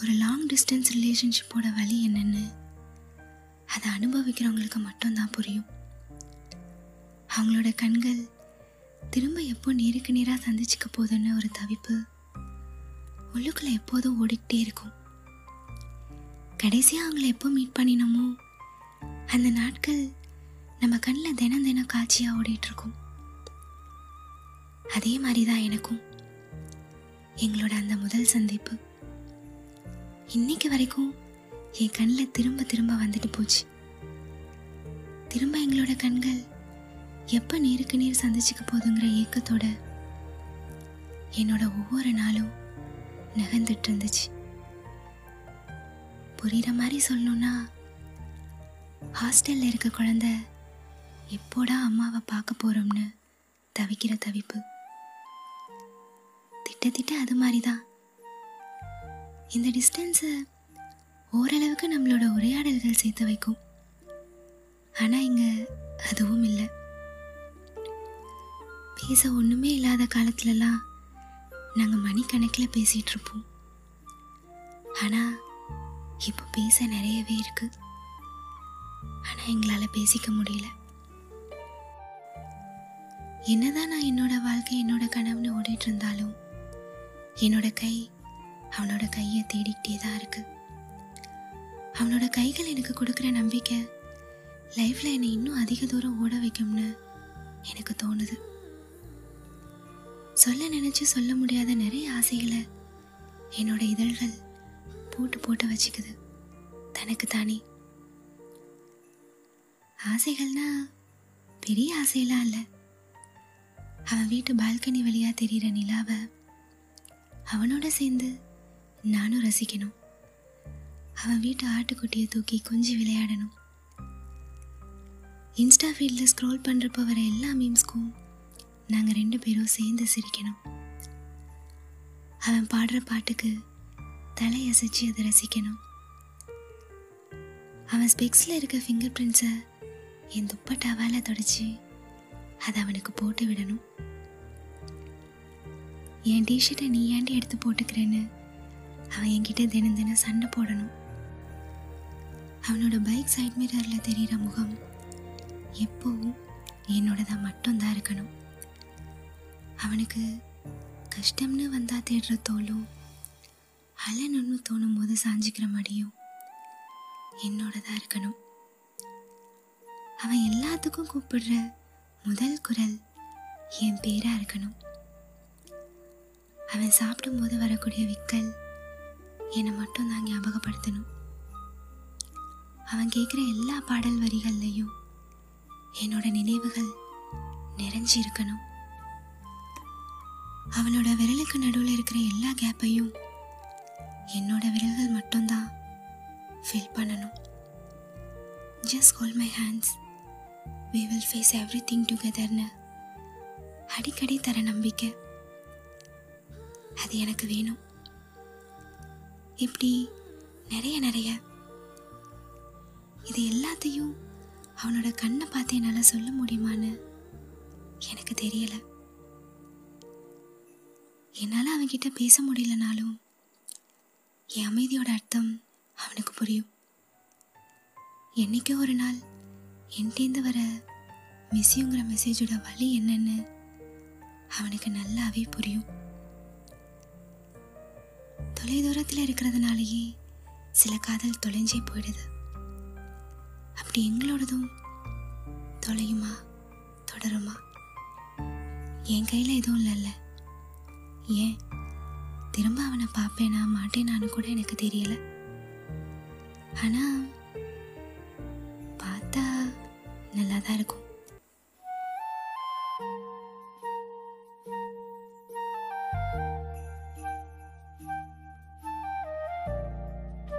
ஒரு long distance ரிலேஷன்ஷிப்போட வழி என்னென்னு அதை அனுபவிக்கிறவங்களுக்கு மட்டும்தான் புரியும். அவங்களோட கண்கள் திரும்ப எப்போ நேருக்கு நேராக சந்திச்சுக்க போதுன்னு ஒரு தவிப்பு உள்ளுக்குள்ள எப்போதும் ஓடிக்கிட்டே இருக்கும். கடைசியாக அவங்கள எப்போ மீட் பண்ணினோமோ அந்த நாட்கள் நம்ம கண்ணில் தினம் தினம் காட்சியாக ஓடிட்டுருக்கும் அதே மாதிரி தான் எனக்கும். எங்களோட அந்த முதல் சந்திப்பு. இன்னைக்கு வரைக்கும் என் கண்ணில் திரும்ப திரும்ப வந்துட்டு போச்சு. திரும்ப எங்களோட கண்கள் எப்போ நேருக்கு நேர் சந்திச்சுக்க போதுங்கிற ஏக்கத்தோட என்னோட ஒவ்வொரு நாளும் நகர்ந்துட்டு இருந்துச்சு. புரிகிற மாதிரி சொல்லணும்னா ஹாஸ்டலில் இருக்க குழந்தை எப்போடா அம்மாவை பார்க்க போகிறோம்னு தவிக்கிற தவிப்பு. திட்டத்திட்ட அது மாதிரி தான் இந்த டிஸ்டன்ஸை ஓரளவுக்கு நம்மளோட உரையாடல்கள் சேர்த்து வைக்கும். ஆனால் இங்கே அதுவும் இல்லை. பேச ஒன்றுமே இல்லாத காலத்துலலாம் நாங்கள் மணிக்கணக்கில் பேசிகிட்டு இருப்போம். ஆனால் இப்போ பேச நிறையவே இருக்கு. ஆனால் எங்களால் பேசிக்க முடியல. என்னதான் நான் என்னோட வாழ்க்கை என்னோட கனவுன்னு ஓடிட்டு இருந்தாலும் என்னோட கை அவனோட கையை தேடிக்கிட்டே தான் இருக்கு. அவனோட கைகள் எனக்கு கொடுக்குற நம்பிக்கை லைஃப்பில் என்னை இன்னும் அதிக தூரம் ஓட வைக்கும்னு எனக்கு தோணுது. சொல்ல நினச்சி சொல்ல முடியாத நிறைய ஆசைகளை என்னோட இதழ்கள் போட்டு போட்டு வச்சுக்குது. தனக்கு தானே. ஆசைகள்னா பெரிய ஆசையெல்லாம் இல்லை. அவன் வீட்டு பால்கனி வழியாக தெரிகிற நிலாவை அவனோட சேர்ந்து நானும் ரசிக்கணும். அவன் வீட்டு ஆட்டுக்குட்டியை தூக்கி கொஞ்சம் விளையாடணும். இன்ஸ்டா ஃபீல்டில் ஸ்க்ரோல் பண்ணுறப்ப வர எல்லா மீம்ஸ்க்கும் நாங்கள் ரெண்டு பேரும் சேர்ந்து சிரிக்கணும். அவன் பாடுற பாட்டுக்கு தலையசைச்சு அதை ரசிக்கணும். அவன் ஸ்பெக்ஸில் இருக்க ஃபிங்கர் பிரிண்ட்ஸை என் துப்பட்டாவால் தொடச்சி அதை அவனுக்கு போட்டு விடணும். என் டிஷர்ட்டை நீ ஏன்டி எடுத்து போட்டுக்கிறேன்னு அவன் என்கிட்ட தினம் தினம் சண்டை போடணும். அவனோட பைக் சைட் மிரரில் தெரிகிற முகம் எப்போவும் என்னோடதாக மட்டும்தான் இருக்கணும். அவனுக்கு கஷ்டம்னு வந்தால் தேடுற தோலும் அலனு தோணும் போது சாஞ்சிக்கிற மடியும் என்னோடதாக இருக்கணும். அவன் எல்லாத்துக்கும் கூப்பிடுற முதல் குரல் என் பேராக இருக்கணும். அவன் சாப்பிடும்போது வரக்கூடிய விக்கல் என்னை மட்டும் தான் ஞாபகப்படுத்தணும். அவன் கேட்குற எல்லா பாடல் வரிகள்லையும் என்னோட நினைவுகள் நிறைஞ்சு இருக்கணும். அவனோட விரலுக்கு நடுவில் இருக்கிற எல்லா கேப்பையும் என்னோட விரல்கள் மட்டும்தான் ஃபில் பண்ணணும். Just hold my hands we will face every thing டுகெதர்னு அடிக்கடி தர நம்பிக்கை அது எனக்கு வேணும். இப்படி நிறைய நிறைய. இது எல்லாத்தையும் அவனோட கண்ணை பார்த்து என்னால் சொல்ல முடியுமான்னு எனக்கு தெரியலை. என்னால் அவன்கிட்ட பேச முடியலனாலும் என் அமைதியோட அர்த்தம் அவனுக்கு புரியும். என்னைக்கோ ஒரு நாள் என்கிட்டேருந்து வர மிஸ்ஸியுங்கிற மெசேஜோட வழி என்னன்னு அவனுக்கு நல்லாவே புரியும். தொலைதூரத்தில் இருக்கிறதுனாலேயே சில காதல் தொலைஞ்சே போயிடுது. அப்படி எங்களோடதும் தொலையுமா? தொடருமா? என் கையில் எதுவும் இல்லைல்ல. ஏன்? திரும்ப அவனை பார்ப்பேனா மாட்டேனான்னு கூட எனக்கு தெரியல. ஆனால் பார்த்தா நல்லா தான் இருக்கும்.